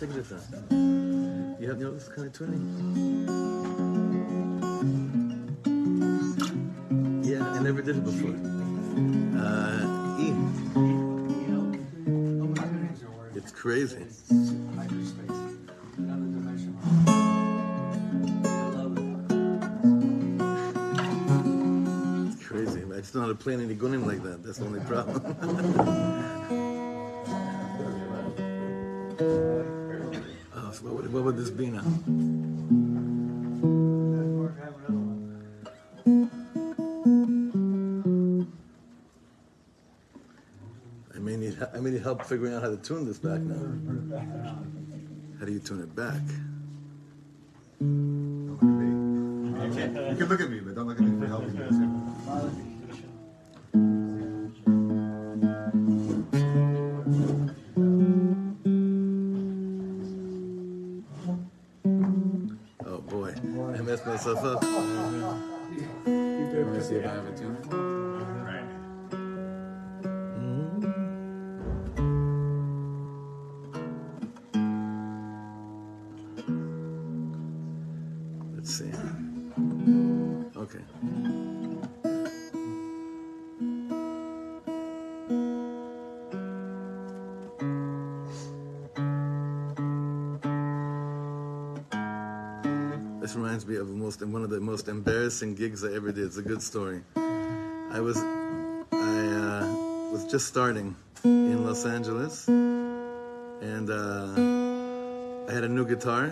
You have know this kind of tuning? Yeah, I never did it before. Uh, E. It's crazy. It's crazy. I just don't know how to any gunim like that. That's the only problem. what would this be now? I may need I may need help figuring out how to tune this back now. How do you tune it back? mess myself see if I have a tune. Embarrassing gigs I ever did. It's a good story. I was I uh, was just starting in Los Angeles, and uh, I had a new guitar,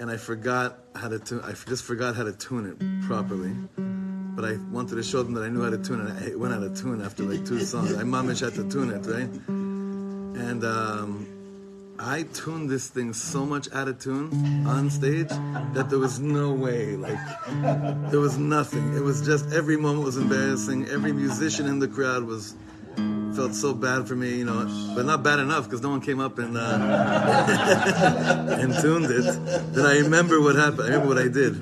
and I forgot how to tune. I just forgot how to tune it properly. But I wanted to show them that I knew how to tune it. I went out of tune after like two songs. I mamish had to tune it, right? And um, I tuned this thing so much out of tune on stage that there was no way. Like there was nothing. It was just every moment was embarrassing. Every musician in the crowd was felt so bad for me, you know, but not bad enough because no one came up and uh, and tuned it. Then I remember what happened. I remember what I did.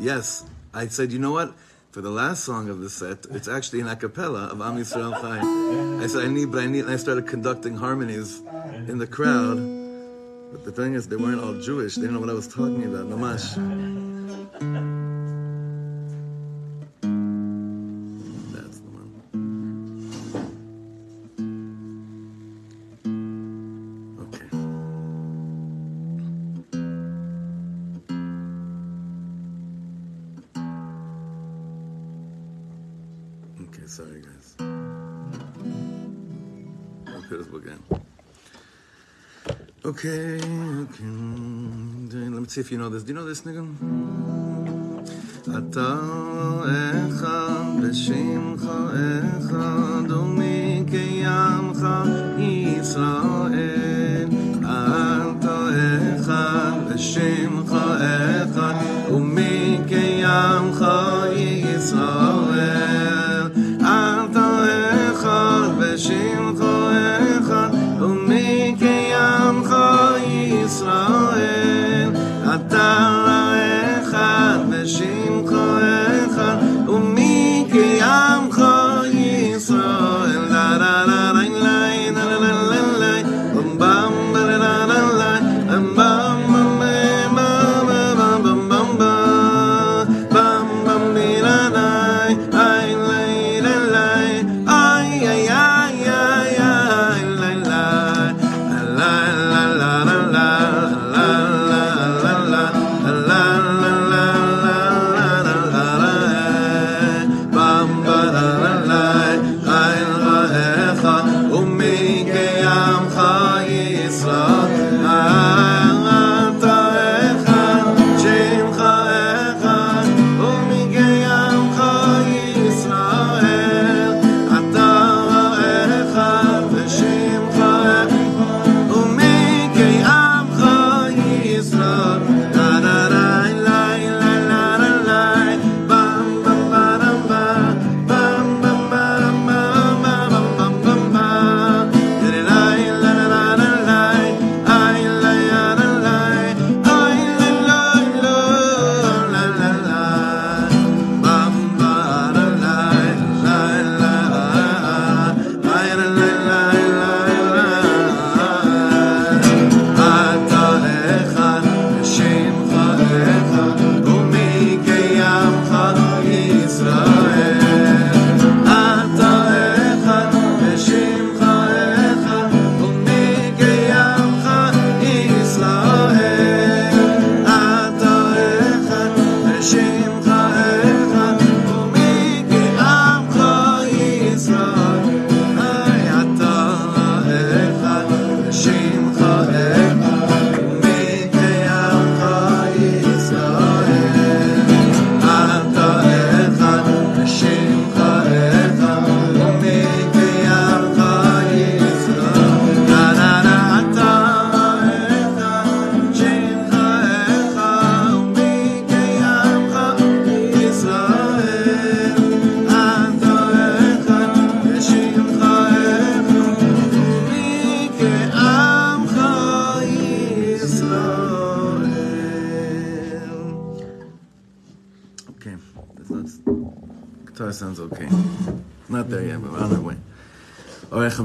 Yes, I said, you know what? For the last song of the set, it's actually an a cappella of Am Yisrael Chai. I said, I need, but I need, and I started conducting harmonies in the crowd. But the thing is, they weren't all Jewish. They didn't know what I was talking about. Namash. see if you know this. Do you know this, niggun? אתה אחד בשמך אחד ומקיימך ישראל. אתה אחד בשמך אחד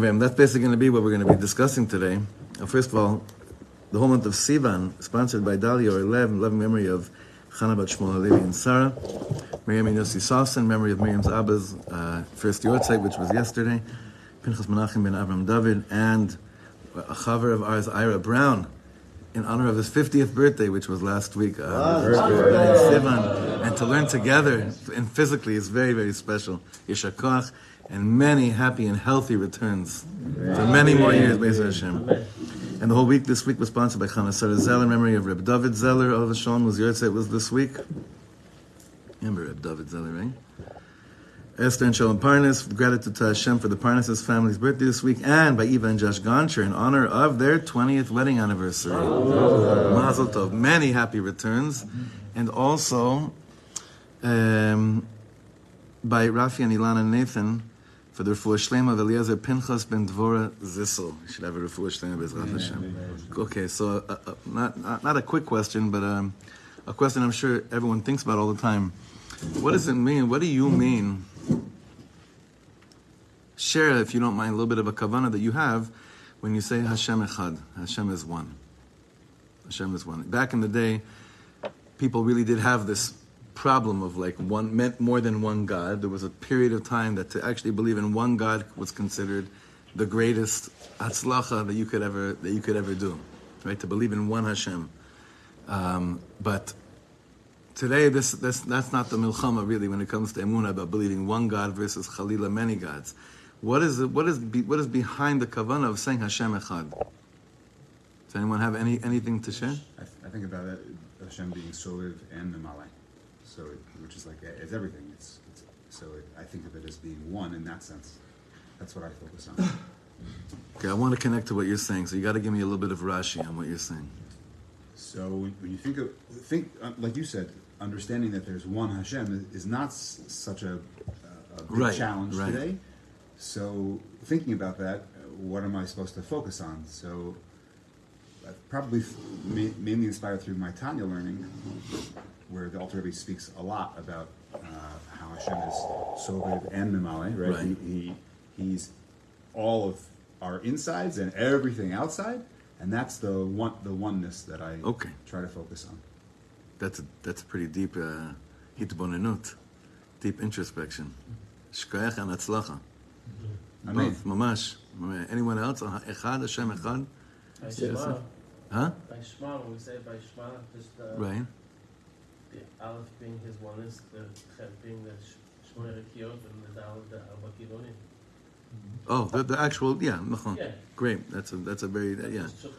That's basically going to be what we're going to be discussing today. Uh, first of all, the whole month of Sivan, sponsored by Dali or Lev, loving memory of Chana Bat Shmuel Halevi and Sarah, Miriam and Yossi Sasson, memory of Miriam's Abba's uh, first yortzeit, which was yesterday, Pinchas Menachem ben Avram David, and a chaver of ours, Ira Brown, in honor of his 50th birthday, which was last week. Uh, Sivan, and to learn together and physically is very, very special. Yeshakach, and many happy and healthy returns for many more years, Be'ezer Hashem. And the whole week, this week was sponsored by Chana Sarah Zeller, memory of Reb David Zeller. Of Shalom was Yortzeit was this week. Remember Reb David Zeller, right? Esther and Shalom Parnas, gratitude to Hashem for the Parnas' family's birthday this week, and by Eva and Josh Goncher in honor of their 20th wedding anniversary. Mazel Tov. Many happy returns. And also um, by Rafi and Ilana Nathan for the refuah shlema of Eliezer Pinchas ben Dvora Zissel. You should have a refuah shlema Bezrat Hashem. Okay, so uh, uh, not, not not a quick question, but um, a question I'm sure everyone thinks about all the time. What does it mean? What do you mean? Share, if you don't mind, a little bit of a kavana that you have when you say Hashem Echad. Hashem is one. Hashem is one. Back in the day, people really did have this problem of like one meant more than one God. There was a period of time that to actually believe in one God was considered the greatest atzlacha that you could ever that you could ever do, right? To believe in one Hashem. Um, but today, this, this that's not the milchama really when it comes to emunah about believing one God versus chalila many gods. What is it, what is what is behind the kavana of saying Hashem echad? Does anyone have any anything to share? I, th- I think about it, Hashem being Soviv and Mimalai. So, it, which is like, it's everything. It's, it's So it, I think of it as being one in that sense. That's what I focus on. Okay, I want to connect to what you're saying, so you got to give me a little bit of Rashi on what you're saying. So when, you think of, think, uh, like you said, understanding that there's one Hashem is, not s- such a, a big Right, challenge right. today. So thinking about that, uh, what am I supposed to focus on? So probably mainly inspired through my Tanya learning, where the Alter Rebbe speaks a lot about uh, how Hashem is Sovev and Mimale, right? Right. He, he, he's all of our insides and everything outside, and that's the one, the oneness that I Okay. try to focus on. That's a, that's a pretty deep uh, hitbonenut, deep introspection. Shkoyach and atzlacha. Amen. Both, mamash. Anyone else? Echad, Hashem Echad? By Shema. Huh? by Shema, when we say by Shema, just uh, Right. The Aleph being his oneness, the Chet being the Sh- Shmoy Rekiot, and the Dal the Arba Oh, the, the actual, yeah, machon. Yeah. Great. That's a that's a very That's yeah.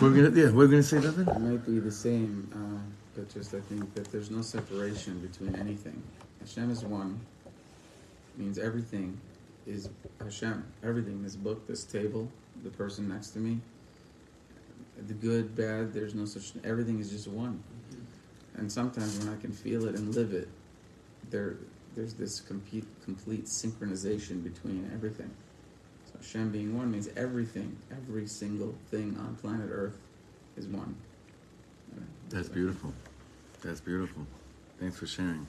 We're gonna yeah we're gonna say that then. It might be the same, uh, but just I think that there's no separation between anything. Hashem is one, means everything is Hashem. Everything, this book, this table, the person next to me, the good, bad, there's no such, everything is just one. And sometimes when I can feel it and live it, there, there's this complete, complete synchronization between everything. So Hashem being one means everything, every single thing on planet Earth is one. That's beautiful. That's beautiful. Thanks for sharing.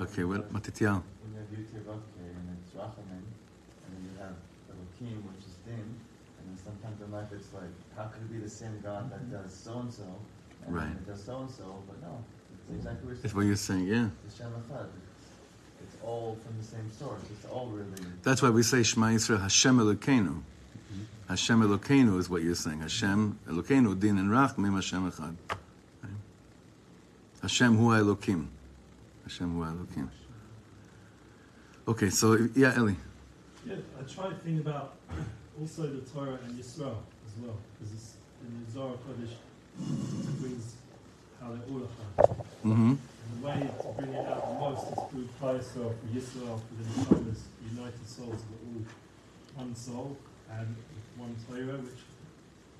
Okay, well, Matityahu? When you have Yud Vavke and it's Rachamim, and then you have Elohim, which is Din, and then sometimes in life it's like, how could it be the same God that does so and so, and Right. then it does so and so? But no, it's exactly what That's you're what you're saying, yeah. It's Shem Echad. It's, it's all from the same source. It's all really. That's why we say Shema Yisrael Hashem Elokeinu. Hashem Elokeinu is what you're saying. Hashem Elokeinu, Din and Rachmim, Hashem Echad. Right? Hashem Hu Elokim. Hashem Hu Elokim. Okay, so yeah, Eli. Yeah, I try to think about also the Torah and Yisrael as well, because it's in the Zohar Kodesh it brings how they're all. Mm-hmm. And the way to bring it out the most is through Yisrael, for Yisrael, for the Neshamas, united souls that are all one soul and one Torah, which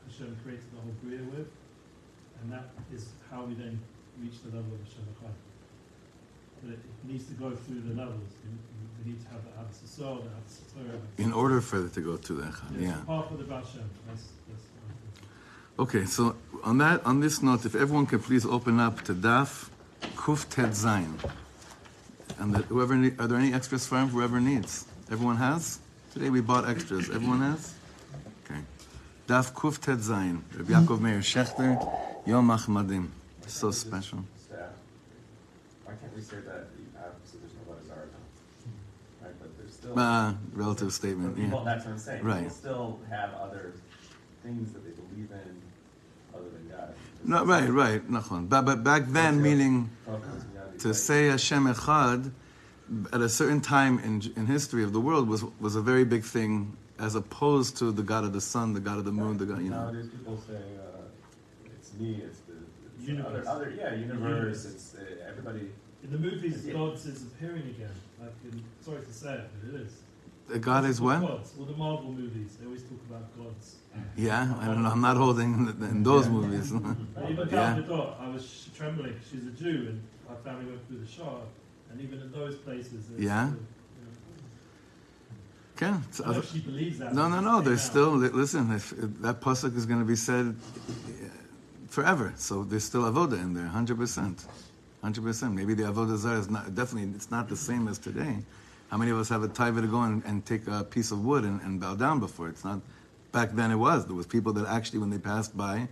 Hashem created the whole Bria with, and that is how we then reach the level of Hashem Echad. But it, it needs to go through the levels. We, need to have the Abbas Yisrael, the Abbas Torah. In order for it to go to the Echad, yeah. Half of the Bashem. That's, that's what I think. Okay, so on that, on this note, if everyone could please open up to Daf Kuf Tet Zayin. And that whoever need, are there any extras for him? Whoever needs. Everyone has? Today we bought extras. Everyone has? Okay. Daf Kuf Tet Zayin. Rabbi Yaakov Meir Shechter, Yom Achmadim. So special. Why can't we say that so there's no letters are? Right, but there's still. Uh, relative statement, people, yeah. that's what I'm saying. Right. People still have other things that they believe in other than God. No, right, right, nachon. But, but back then, meaning to say Hashem Echad at a certain time in, in history of the world was, was a very big thing as opposed to the God of the sun, the God of the moon, the God, you know. Nowadays, people say, uh, it's me, it's the, it's the Universe. other, other, yeah, universe, Universe. it's, uh, everybody. In the movies, Yeah. God is appearing again. Like in, sorry to say it, but it is. The God is what? Gods. All the Marvel movies, they always talk about gods. Yeah, I don't know. I'm not holding in, in those movies. And even Yeah. Gal Gadot, I was sh- trembling. She's a Jew, and my family went through the Shah. And even in those places, there's Yeah? still, Okay. you know, it's other- she believes that. No, no, no. staying There's out. still listen. If, if that pasuk is going to be said uh, forever, so there's still avoda in there, hundred percent, hundred percent. Maybe the avoda zara is not definitely. It's not the same as today. How many of us have a taiva to go and, and take a piece of wood and, and bow down before? It's not. Back then, it was. There was people that actually, when they passed by,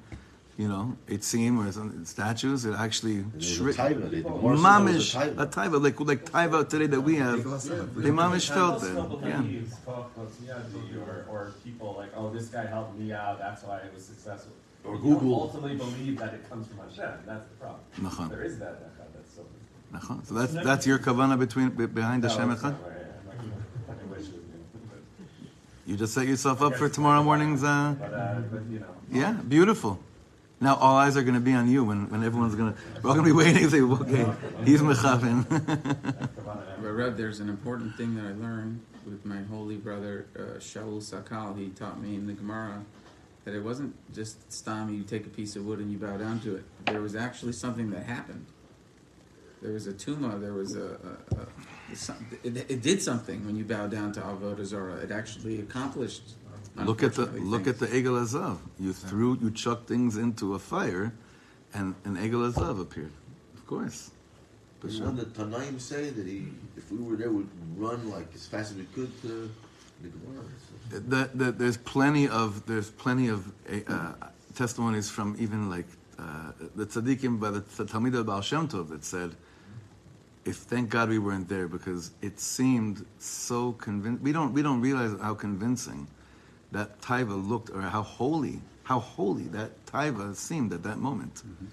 you know, it seemed or some statues, it actually There's a shriek. taiva. They- the Morse knows Mamish, a a taiva like like taiva today that we have. They mamish felt it. People Yeah. believe, talk about Tziyadi or, or people like, oh, this guy helped me out, that's why I was successful. Or You don't Google. ultimately believe that it comes from Hashem, that's the problem. Nachon. There is that echad, that's so. Nachon. So that's that's your kavana between be- behind Hashem No, it's Echad. not right, I'm not gonna- I wish it was me. You just set yourself up for tomorrow morning's. Uh, But, uh, but, you know. yeah, beautiful. Now all eyes are going to be on you when, when everyone's going to. We're all going to be waiting. Say, okay, he's mechavin. Rev, there's an important thing that I learned with my holy brother uh, Shaul Sakal. He taught me in the Gemara that it wasn't just stam you take a piece of wood and you bow down to it. There was actually something that happened. There was a tuma. There was a, a, a it, it did something when you bow down to avodah zarah. It actually accomplished. look at the unfortunately, look at the egel zahav. You threw you chucked things into a fire, and an egel zahav appeared. Of course. For The sure. one that Tanaim say that he, if we were there, would run like as fast as we could to the Gemara. So- that, that there's plenty of there's plenty of uh, testimonies from even like uh, the tzaddikim by the Talmid of Baal Shem Tov that said, "If thank God we weren't there because it seemed so convincing. We don't we don't realize how convincing that taiva looked or how holy how holy that taiva seemed at that moment." Mm-hmm.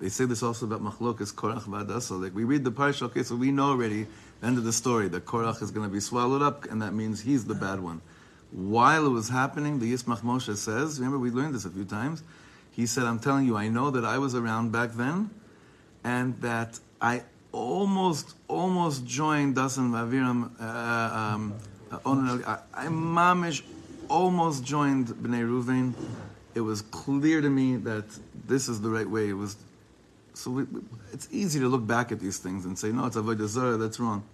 They say this also about Machlokas Korach Vadasa. Like we read the parsha, okay, so we know already the end of the story that Korach is going to be swallowed up, and that means he's the bad one. While it was happening, the Yismach Moshe says, remember we learned this a few times. He said, "I'm telling you, I know that I was around back then, and that I almost, almost joined Dasan Vaviram. Uh, um, uh, I, mamish almost joined Bnei Ruvain. It was clear to me that this is the right way. It was so we, we- it's easy to look back at these things and say, no, it's avodah zarah. That's wrong.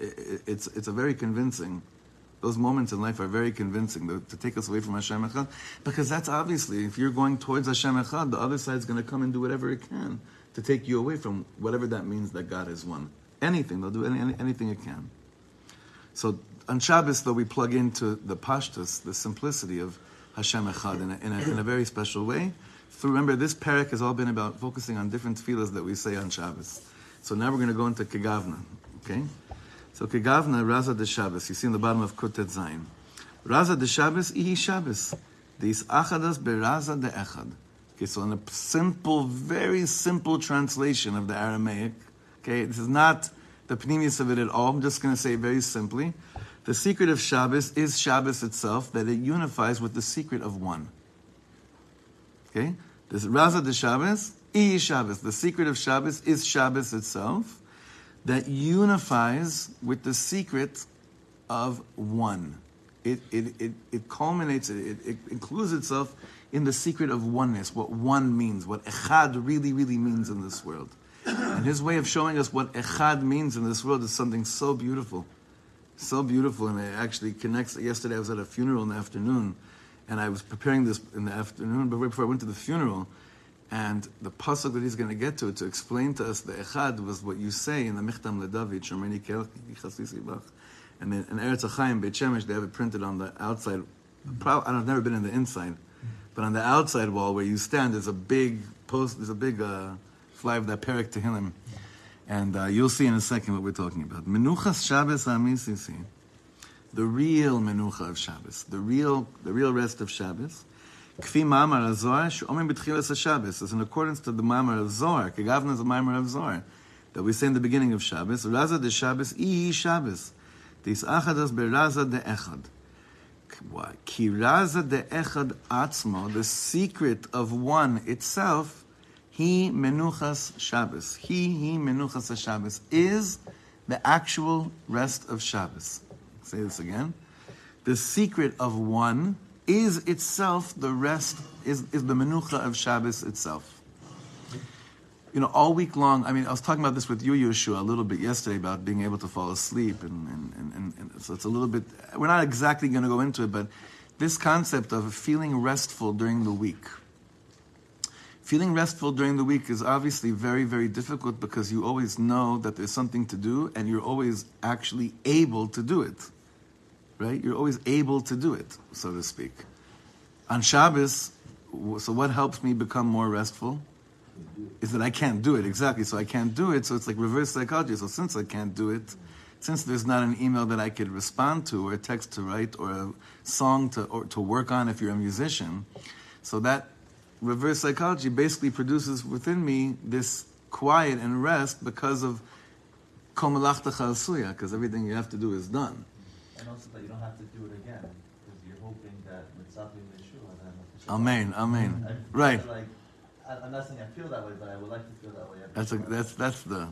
I- I- it's it's a very convincing. Those moments in life are very convincing to, to take us away from Hashem Echad, because that's obviously if you're going towards Hashem Echad, the other side's going to come and do whatever it can to take you away from whatever that means that God is one. Anything they'll do any, any, anything it can. So on Shabbos, though, we plug into the pashtus, the simplicity of Hashem Echad in a, in a, in a very special way. So remember, this parak has all been about focusing on different tefillahs that we say on Shabbos. So now we're going to go into Kegavna, okay? So Kegavna, Raza de Shabbos. You see in the bottom of Kuf Tet Zayin. Raza de Shabbos, Ihi Shabbos. Dis achadas beraza de echad. Okay, so in a simple, very simple translation of the Aramaic, okay, this is not the pnimius of it at all. I'm just going to say very simply. The secret of Shabbos is Shabbos itself, that it unifies with the secret of one. Okay? This Raza de Shabbos, Ihi Shabbos. The secret of Shabbos is Shabbos itself, that unifies with the secret of one. It, it, it, it culminates, it, it includes itself in the secret of oneness, what one means, what echad really, really means in this world. And his way of showing us what echad means in this world is something so beautiful. So beautiful, and it actually connects. Yesterday I was at a funeral in the afternoon, and I was preparing this in the afternoon, but right before I went to the funeral, And the pasuk that he's going to get to to explain to us the echad was what you say in the Michtam LeDavid, Shomreni Chasisi Bach. And in Eretz Chaim, Beit Shemesh, they have it printed on the outside. I've never been in the inside, but on the outside wall where you stand, there's a big post, there's a big uh, fly of that Perek Tehillim. And uh, you'll see in a second what we're talking about. Menuchas Shabbos Amisisi. The real menucha of Shabbos, the real, the real rest of Shabbos. Kfi Mamar Zohar, Shomim B'tchilas Shabbos, is in accordance to the Mamar of Zohar, Kegavna is the Mamar of Zohar, that we say in the beginning of Shabbos. Raza de Shabbos, I Shabbos. Dis achadas beraza de echad. Why? Ki raza de echad atzmo, the secret of one itself, he menuchas Shabbos. He, he menuchas Shabbos, is the actual rest of Shabbos. Say this again. The secret of one is itself the rest, is, is the menucha of Shabbos itself. You know, all week long, I mean, I was talking about this with you, Yeshua, a little bit yesterday about being able to fall asleep. And, and, and, and, so it's a little bit, we're not exactly going to go into it, but this concept of feeling restful during the week. Feeling restful during the week is obviously very, very difficult because you always know that there's something to do and you're always actually able to do it. Right? You're always able to do it, so to speak. On Shabbos, so what helps me become more restful is that I can't do it. Exactly. So I can't do it. So it's like reverse psychology. So since I can't do it, since there's not an email that I could respond to, or a text to write, or a song to, or to work on if you're a musician, so that reverse psychology basically produces within me this quiet and rest because of because everything you have to do is done. And also that you don't have to do it again, because you're hoping that Mitzvah Yeshua, then Hashem- Amen. Amen. Right. Like, I, I'm not saying I feel that way, but I would like to feel that way. That's a, that's that's the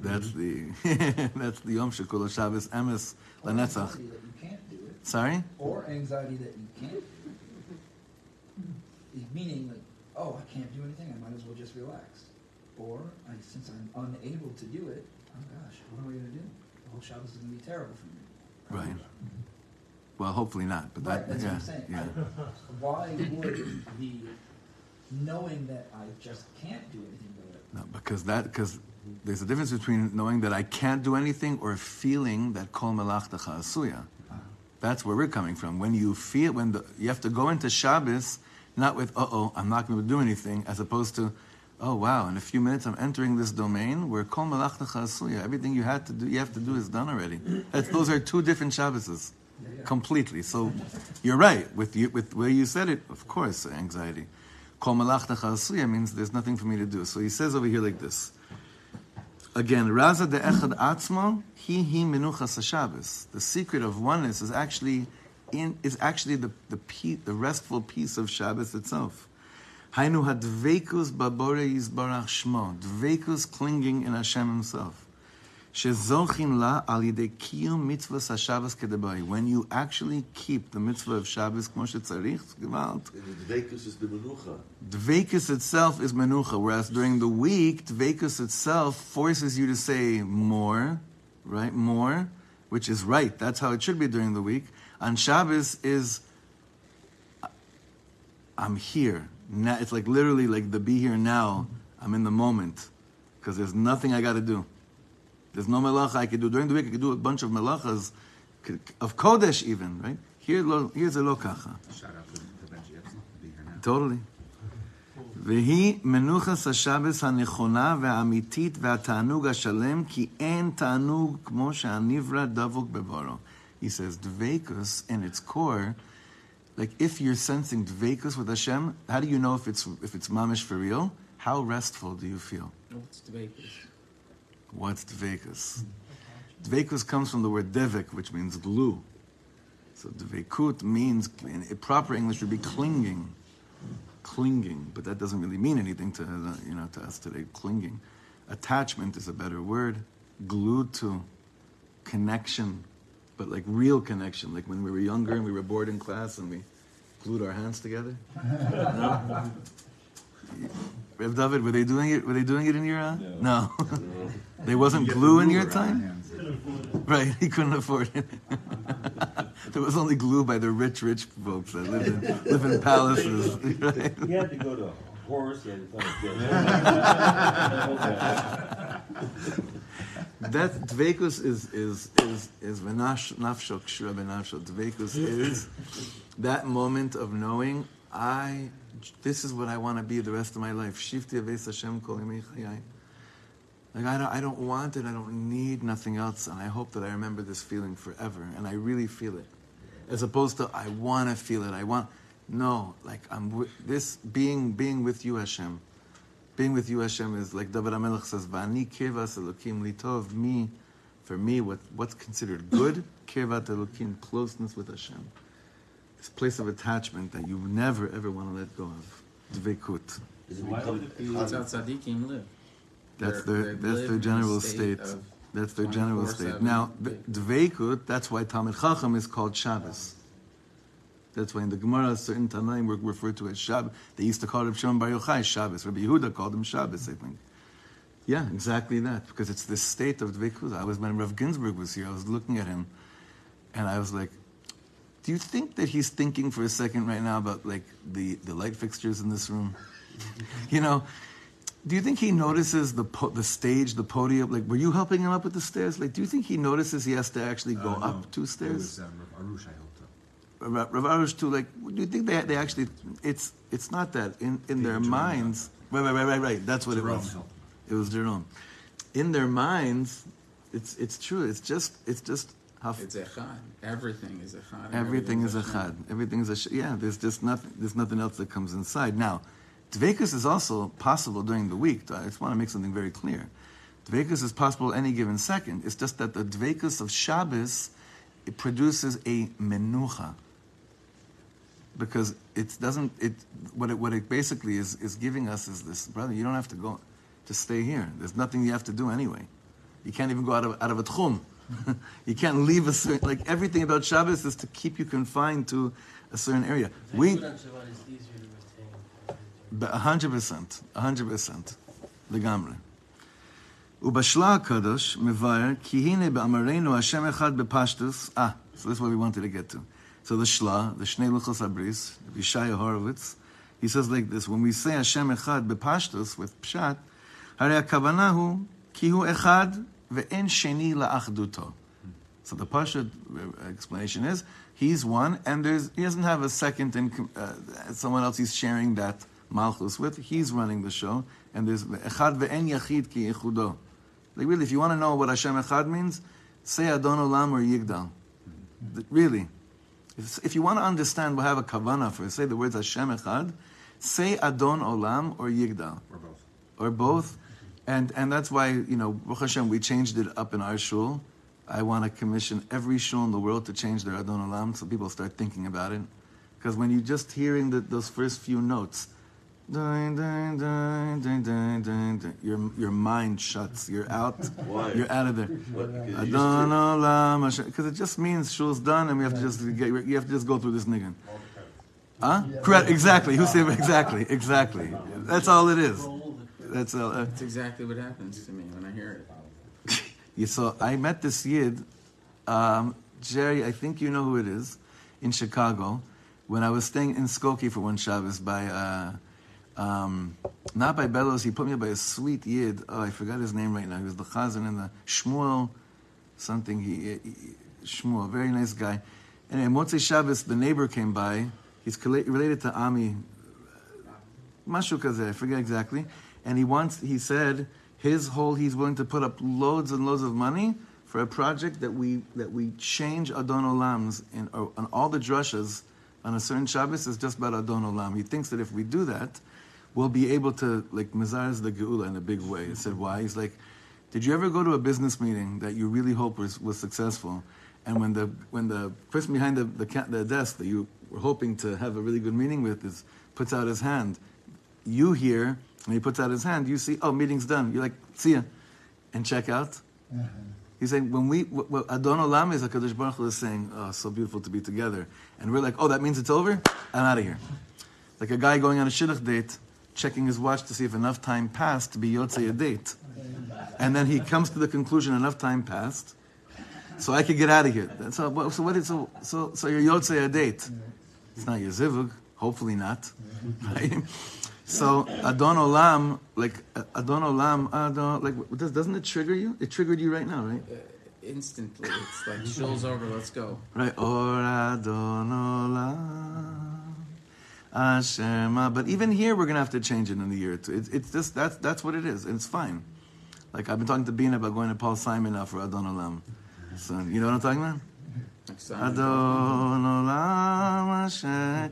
that's the that's the Yom Shekul Shabbos Emes Or Lanetzach. anxiety that you can't do it, Sorry. or anxiety that you can't do it. Meaning, like, oh, I can't do anything, I might as well just relax. Or, I, since I'm unable to do it, oh gosh, what am I going to do? The whole Shabbos is going to be terrible for me. Right. Well, hopefully not. But Right, that, that's yeah, what I'm saying. yeah. I- Why would the knowing that I just can't do anything about it? No, because that because there's a difference between knowing that I can't do anything or feeling that kol melachta asuya. That's where we're coming from. When you feel when the, you have to go into Shabbos, not with uh oh I'm not going to do anything, as opposed to oh wow in a few minutes I'm entering this domain where kol melachta asuya. Everything you had to do you have to do is done already. That's, those are two different Shabboses. Completely. So you're right with you with where you said it. Of course, anxiety. Kol chasuya means there's nothing for me to do. So he says over here like this. Again, Raza de Echad Atzma, he he menuchas Shabbos. The secret of oneness is actually in is actually the the pe- the restful peace of Shabbos itself. Hainu hadveikus babore yizbarach shmo. Dveikus clinging in Hashem Himself. When you actually keep the mitzvah of Shabbos kmo shetzarich, gewalt, And the Dvekus is the Menucha. Itself is menucha, whereas during the week, Dvekus itself forces you to say more, right? More, which is right. That's how it should be during the week. On Shabbos is, I'm here. Now, it's like literally like the be here now. I'm in the moment because there's nothing I got to do. There's no melacha I could do during the week. I could do a bunch of melachas of kodesh even, right? Here, lo- here's a lo kacha. Shout out to, to Benji Epstein to be here now. Totally. והיא מנוחס השבס הנכונה והאמיתית והתענוג השלם, כי אין תענוג כמו שהנברא דבוק בבורו. He says, dvekus in its core, like if you're sensing dvekus with Hashem, how do you know if it's if it's mamish for real? How restful do you feel? What's the Vegas? What's dvekus? Dvekus comes from the word devek, which means glue. So dvekut means, in proper English would be clinging, clinging, but that doesn't really mean anything to you know to us today. Clinging, attachment is a better word. Glued to, connection, but like real connection, like when we were younger and we were bored in class and we glued our hands together. Rev David, were they doing it? Were they doing it in your? Uh, no, there wasn't glue in your time. Right, he couldn't afford it. there was only glue by the rich, rich folks that live in live in palaces. Right? He had to go to horse, he had in front That dvekus is is is is venash nafshok shura benafshok. Dvekus is that moment of knowing I. This is what I want to be the rest of my life. Shifti aves Hashem kol. Like I don't, I don't want it. I don't need nothing else, and I hope that I remember this feeling forever, and I really feel it, as opposed to I want to feel it. I want no, like I'm this being being with you, Hashem. Being with you, Hashem, is like David HaMelech says, "Va'ani kevas elokim litov." Me, for me, what what's considered good, kevat elokim, closeness with Hashem. This place of attachment that you never ever want to let go of. Dvekut. Does it Why would it be- That's how tzaddikim live. That's They're- their that's their general state state. That's their general state. Now, day. dveikut. That's why Talmud Chacham is called Shabbos. That's why in the Gemara, certain Tanaim were referred to as Shabbos. They used to call it Shimon Bar Yochai Shabbos. Rabbi Yehuda called him Shabbos, I think. Yeah, exactly that. Because it's this state of dveikut. I was when Rav Ginsburg was here. I was looking at him, and I was like, "Do you think that he's thinking for a second right now about like the the light fixtures in this room? you know." Do you think he notices the po- the stage, the podium? Like, were you helping him up with the stairs? Like, do you think he notices he has to actually go Uh, no, up two It stairs? was um, Rav Arush, I helped up. Rav Rav Arush too. Like, do you think they they actually? It's it's not that in in their Jerome minds. Right, right, right, right, right. That's what it was. helped. It was Jerome. In their minds, it's it's true. It's just it's just how It's echad. Everything is echad. and everything is a Hashem. Everything is a sh- yeah. There's just nothing. There's nothing else that comes inside. Now, dvekus is also possible during the week. I just want to make something very clear. Dvekus is possible any given second. It's just that the dvekus of Shabbos it produces a menucha because it doesn't. It what it what it basically is is giving us is this brother. You don't have to go. Just stay here. There's nothing you have to do anyway. You can't even go out of out of a tchum. you can't leave a certain like everything about Shabbos is to keep you confined to a certain area. We hundred percent, hundred percent, the ובשלה Ubashla kadosh כי הנה באמרנו השם אחד בפשטוס. Ah, so this is what we wanted to get to. So the Shla, the Shnei Luchos HaBris, Yeshaya Horowitz, he says like this, when we say Hashem Echad Bepashtus with Pshat, הרי הכוונה הוא כי Ve'en sheni la'achduto. So the Pasha uh, explanation is he's one, and there's he doesn't have a second and uh, someone else he's sharing that malchus with. He's running the show, and there's echad ve'en yachid ki echudo. Like really, if you want to know what Hashem echad means, say Adon Olam or Yigdal. Really, if, if you want to understand, we'll have a kavana for say the words Hashem echad. Say Adon Olam or Yigdal, or both, or both, and and that's why you know Baruch Hashem we changed it up in our shul. I want to commission every shul in the world to change their Adon Olam so people start thinking about it. Because when you're just hearing the, those first few notes, dun, dun, dun, your your mind shuts. You're out. Why? You're out of there. What? Because you used Adon Olam Because it just means shul's done and we have to just get, you have to just go through this niggun. Huh? Correct. Exactly. Who said exactly? Exactly. That's all it is. That's. Uh, That's exactly what happens to me when I hear it. You saw, I met this Yid, um, Jerry, I think you know who it is, in Chicago, when I was staying in Skokie for one Shabbos by, uh, um, not by Bellows, he put me up by a sweet Yid. Oh, I forgot his name right now. He was the Chazan in the Shmuel, something, he, he, Shmuel, very nice guy. And Anyway, Motzei Shabbos, the neighbor came by. He's related to Ami, Mashu Kazeh, I forget exactly. And he wants, he said, his whole, he's willing to put up loads and loads of money for a project that we that we change Adon Olams in uh, on all the drushas on a certain Shabbos is just about Adon Olam. He thinks that if we do that, we'll be able to like Mazar's the Geula in a big way. He said, why? He's like, did you ever go to a business meeting that you really hope was, was successful? And when the when the person behind the, the, the desk that you were hoping to have a really good meeting with is puts out his hand, you hear, and he puts out his hand, you see, oh, meeting's done. You're like, see ya, and check out. Mm-hmm. He's saying, when we, what, Adon Olam is, HaKadosh Baruch Hu is saying, oh, so beautiful to be together. And we're like, oh, that means it's over? I'm out of here. Like a guy going on a shidduch date, checking his watch to see if enough time passed to be yotzei a date. And then he comes to the conclusion enough time passed, so I could get out of here. Well, so what is, so, so, so you're yotzei a date. It's not your zivug, hopefully not. Mm-hmm. Right? So Adon Olam, like uh, Adon Olam, Adon, like does- doesn't it trigger you? It triggered you right now, right? Uh, instantly, it's like show's over. Let's go. Right. Or Adon Olam. Asher But even here, we're gonna have to change it in a year or two. It's, it's just that's that's what it is, and it's fine. Like I've been talking to Bina about going to Paul Simon now for Adon Olam. So you know what I'm talking about? Adon Olam.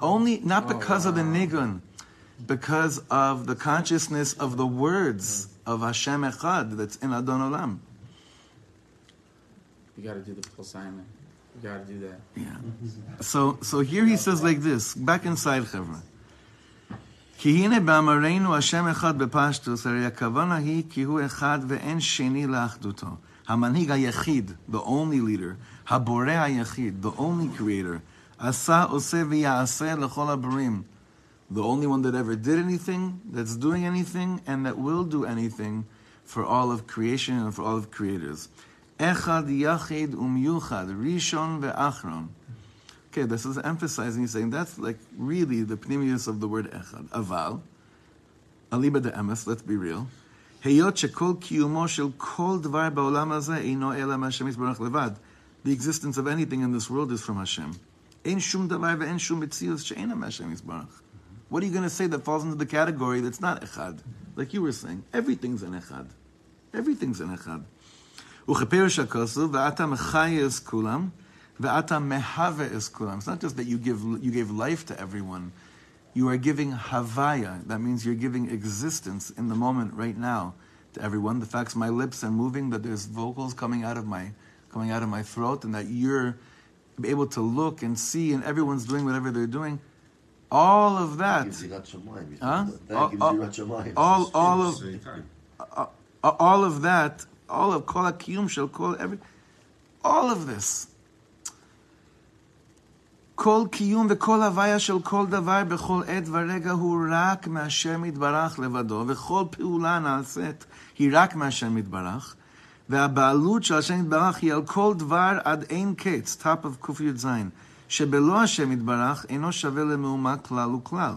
Only not because of the nigun, because of the consciousness of the words of Hashem Echad that's in Adon Olam. You got to do the Paul Simon. You got to do that. Yeah. So so here he says like this, back inside Chevra. כי הנה באמרנו השם אחד בפשטוס, הרי הכוונה היא כי הוא אחד ואין שני לאחדותו. המנהיג היחיד, the only leader, הבורא היחיד, the only creator, עשה, עושה ויעשה לכל הבריאים. the only one that ever did anything, that's doing anything, and that will do anything for all of creation and for all of creators. Echad Yachid Umyuchad, Rishon ve'achron. Okay, this is emphasizing, he's saying that's like really the pnimius of the word Echad. Aval, Aliba de Emes, let's be real. היות שכל קיומו של כל דבר בעולם הזה אינו אלא מהשם יתברך לבד. The existence of anything in this world is from Hashem. אין שום דבר ואין שום מציאות שאינה מהשם יתברך. What are you going to say that falls into the category that's not echad? Like you were saying, everything's an echad. Everything's an echad. It's not just that you give you gave life to everyone. You are giving havaya. That means you're giving existence in the moment right now to everyone. The fact my lips are moving, that there's vocals coming out of my coming out of my throat, and that you're able to look and see, and everyone's doing whatever they're doing All of that, Gives you Yirat Shamayim. He's Huh? talking about That All- gives all- you Yirat Shamayim. all all of Same time. uh, all of that, all of kol hakiyum shel kol every, all of this. כל קיום וכל הוויה של כל דבר בכל עת ורגע הוא רק מהשם יתברך לבדו, וכל פעולה נעשית היא רק מהשם יתברך, והבעלות של השם יתברך היא על כל דבר עד אין קץ, top of ק"ז, שבלא השם יתברך אינו שווה למהומה כלל וכלל.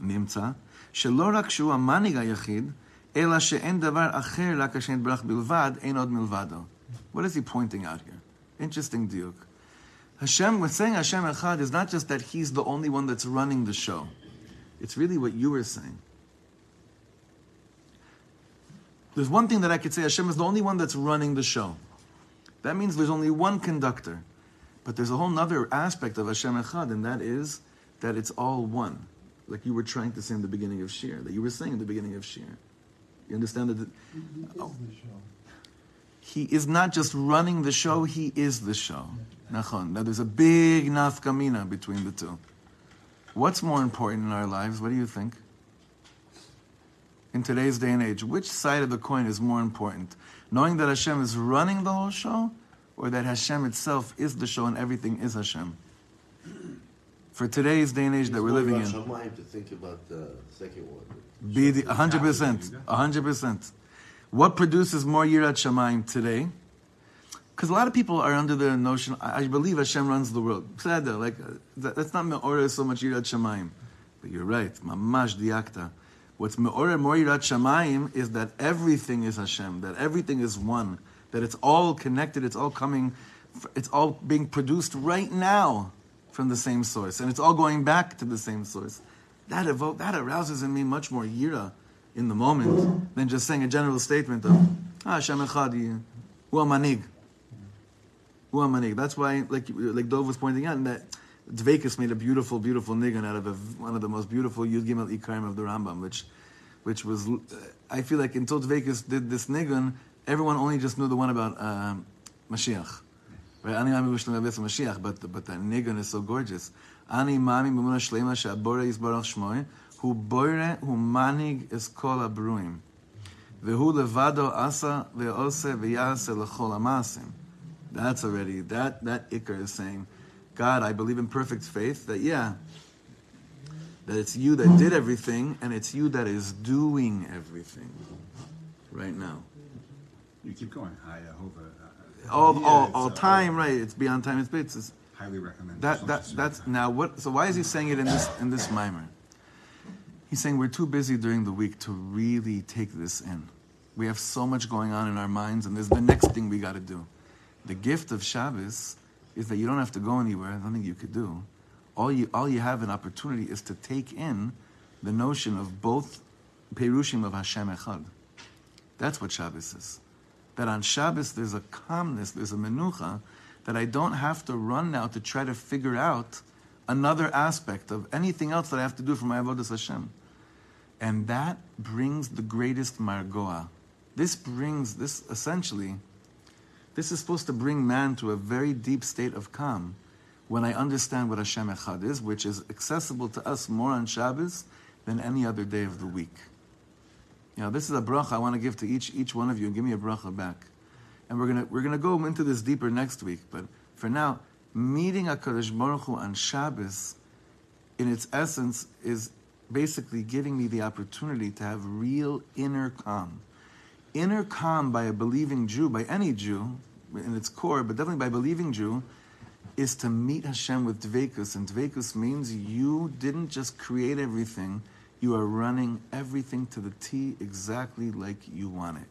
נמצא שלא רק שהוא המנהיג היחיד, אלא שאין דבר אחר רק השם יתברך בלבד, אין עוד מלבדו. What is he pointing out here? Interesting דיוק. Hashem, when saying Hashem Echad, is not just that He's the only one that's running the show. It's really what you were saying. There's one thing that I could say Hashem is the only one that's running the show. That means there's only one conductor. But there's a whole other aspect of Hashem Echad, and that is that it's all one. Like you were trying to say in the beginning of Shir, that you were saying in the beginning of Shir. You understand that? oh. He is not just running the show, he is the show. Nachon. Now there's a big nafkamina between the two. What's more important in our lives? What do you think? In today's day and age, which side of the coin is more important? Knowing that Hashem is running the whole show, or that Hashem itself is the show and everything is Hashem? For today's day and age that we're living in. more Yirat Shamayim to think about the second one. Be the hundred percent, hundred percent. What produces more yirat shamayim today? Because a lot of people are under the notion, I believe Hashem runs the world. Like uh, that, that's not me'orah so much yirat shamayim. But you're right, mamash diakta. What's me'orah more yirat shamayim is that everything is Hashem, that everything is one, that it's all connected, it's all coming, it's all being produced right now from the same source, and it's all going back to the same source. That evoke, that arouses in me much more yira in the moment than just saying a general statement of Ah Hashem Echad, Hu Manig. Hu Manig. That's why, like like Dov was pointing out, that Dvekus made a beautiful, beautiful nigun out of a, one of the most beautiful Yud Gimel Ikarim of the Rambam, which which was I feel like until Dvekus did this nigun, everyone only just knew the one about um, Mashiach. Right? Ani mami b'shlema b'yetz Mashiach, but but that niggun is so gorgeous. Ani mami b'muna shlema she'abore yisbarach shmoy, hu boire hu manig es kol abruim. Vehu levado asa ve'ose ve'yase lechol amasim. That's already, that, that ikar is saying, God, I believe in perfect faith that, yeah, that it's you that did everything and it's you that is doing everything right now. You keep going. I uh, hope. Uh, uh, All, yeah, all, all uh, time, right? It's beyond time and space. It's, Highly recommend. that, that, that's, now what, so why is he saying it in this, in this mimer? He's saying we're too busy during the week to really take this in. We have so much going on in our minds, and there's the next thing we got to do. The gift of Shabbos is that you don't have to go anywhere. There's nothing you could do. All you, all you have an opportunity is to take in the notion of both Perushim of Hashem Echad. That's what Shabbos is. That on Shabbos there's a calmness, there's a menucha, that I don't have to run now to try to figure out another aspect of anything else that I have to do for my avodas Hashem. And that brings the greatest margoa. This brings, this essentially, this is supposed to bring man to a very deep state of calm when I understand what Hashem Echad is, which is accessible to us more on Shabbos than any other day of the week. You know, this is a bracha I want to give to each, each one of you, give me a bracha back. And we're gonna we're gonna go into this deeper next week. But for now, meeting Hakadosh Baruch Hu on Shabbos, in its essence, is basically giving me the opportunity to have real inner calm. Inner calm by a believing Jew, by any Jew, in its core, but definitely by a believing Jew, is to meet Hashem with Dvekus. And Dvekus means you didn't just create everything, you are running everything to the T exactly like you want it.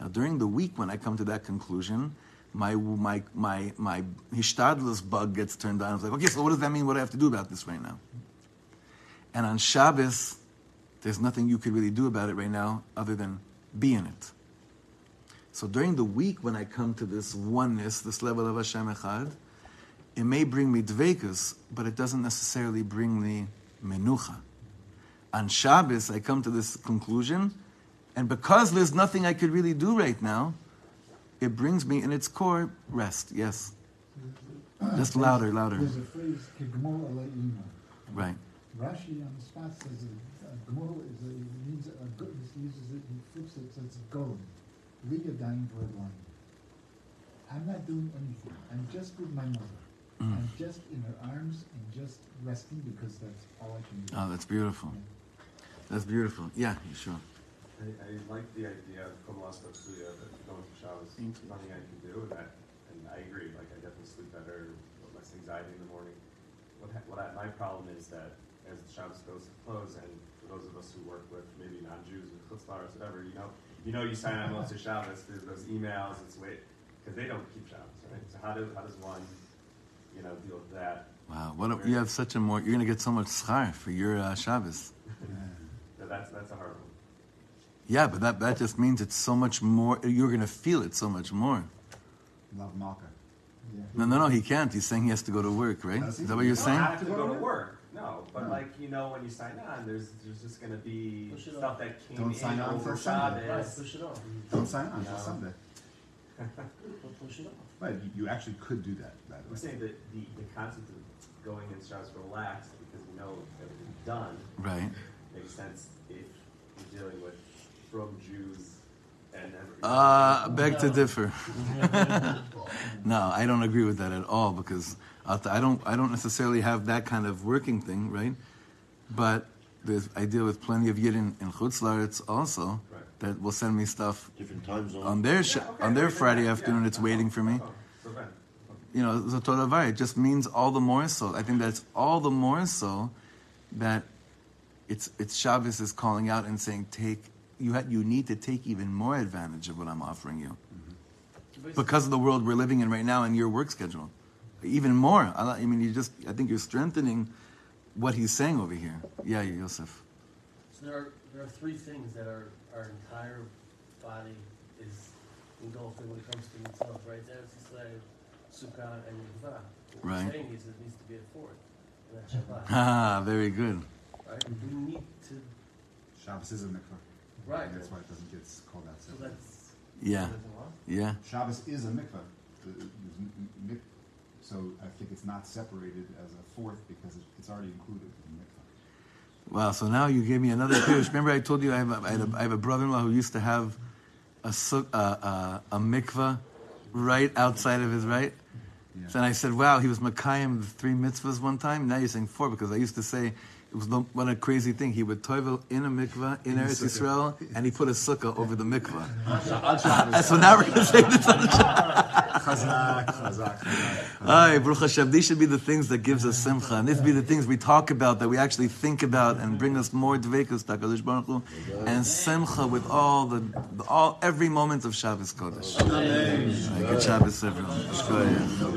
Now, during the week, when I come to that conclusion, my my my my hishtadlus bug gets turned on. I was like, okay, so what does that mean? What do I have to do about this right now? And on Shabbos, there's nothing you could really do about it right now other than be in it. So during the week, when I come to this oneness, this level of Hashem Echad, it may bring me dvekus, but it doesn't necessarily bring me menucha. On Shabbos, I come to this conclusion, and because there's nothing I could really do right now, it brings me in its core rest. Yes. Just louder, louder. There's a phrase, "Kigmol. Right. Rashi on the spot says a, a gmol is a, means a good. He uses it. He flips it. Says gold. Read a dying bread line. I'm not doing anything. I'm just with my mother. Mm. I'm just in her arms and just resting because that's all I can do. Oh, that's beautiful. That's beautiful. Yeah, sure. I, I like the idea of Komalasta Tsuya, that going to Shabbos, you. nothing I can do, and that, and I agree, like, I definitely sleep better, less anxiety in the morning. What, ha- what I, my problem is that as the Shabbos goes to close, and for those of us who work with maybe non-Jews with chutzlars, whatever, you know, you know, you sign on most of Shabbos, there's those emails, it's wait, because they don't keep Shabbos, right? So how do, how does one, you know, deal with that? Wow. What a, you have such a more. You're going to get so much schar for your uh, Shabbos. So that's, that's a hard one. Yeah, but that, that just means it's so much more. You're going to feel it so much more. Love Malka. No, no, no. He can't. He's saying he has to go to work, right? Is that what you're You don't saying? have to go to work. No, but like you know, when you sign on, there's there's just gonna be Push it stuff off. that came Don't in sign on for till Sunday. Right, Shabbos. push it off. Don't sign on until No. Sunday. Push it off. But you, you actually could do that, by the way. I'm saying that the, the concept of going in Shabbos relaxed because you know everything's done Right. Makes sense if you're dealing with from Jews and every. Uh, beg to differ. no, I don't agree with that at all because I'll t- I don't. I don't necessarily have that kind of working thing, right? But there's, I deal with plenty of Yidden in Chutz La'aretz also Right. that will send me stuff Different time zone. on their sh- Yeah, okay, on their Friday yeah, afternoon. yeah. It's waiting for me. Oh, so you know, the Torah It just means all the more so. I think that's all the more so that it's it's Shabbos is calling out and saying, take you ha- you need to take even more advantage of what I'm offering you because of the world we're living in right now and your work schedule. Even more. I, I mean, you just I think you're strengthening what he's saying over here. Yeah, Yosef. So there are, there are three things that our, our entire body is engulfed in when it comes to mitzvot, right? Eretz Yisrael, Sukkah, and Mikvah. What Right. saying is it needs to be a fourth, that's Ah, very good. Right? We need to, Shabbos is a mikvah. Right. That's why it doesn't get called out so that's. Yeah, yeah. Shabbos is a mikvah. So I think it's not separated as a fourth because it's already included in the mikvah. Wow, so now you gave me another pirush. Remember, I told you I have a, I had a, I have a brother-in-law who used to have a su- uh, uh, a mikvah right outside of his right. Yeah. So then I said, "Wow, he was makayim the three mitzvahs one time." Now you're saying four because I used to say It was no, what a crazy thing. He would toivel in a mikvah in Eretz Yisrael, and he put a sukkah over the mikvah. So now we're going to say this on Chazak, chazak, chazak. Aye, Baruch Hashem. These should be the things that gives us simcha, and these be the things we talk about, that we actually think about, and bring us more dvekus to Hakadosh Baruch Hu, and simcha with all the, the all every moment of Shabbos Kodesh. Amen. Good Shabbos, everyone. Shkoyach.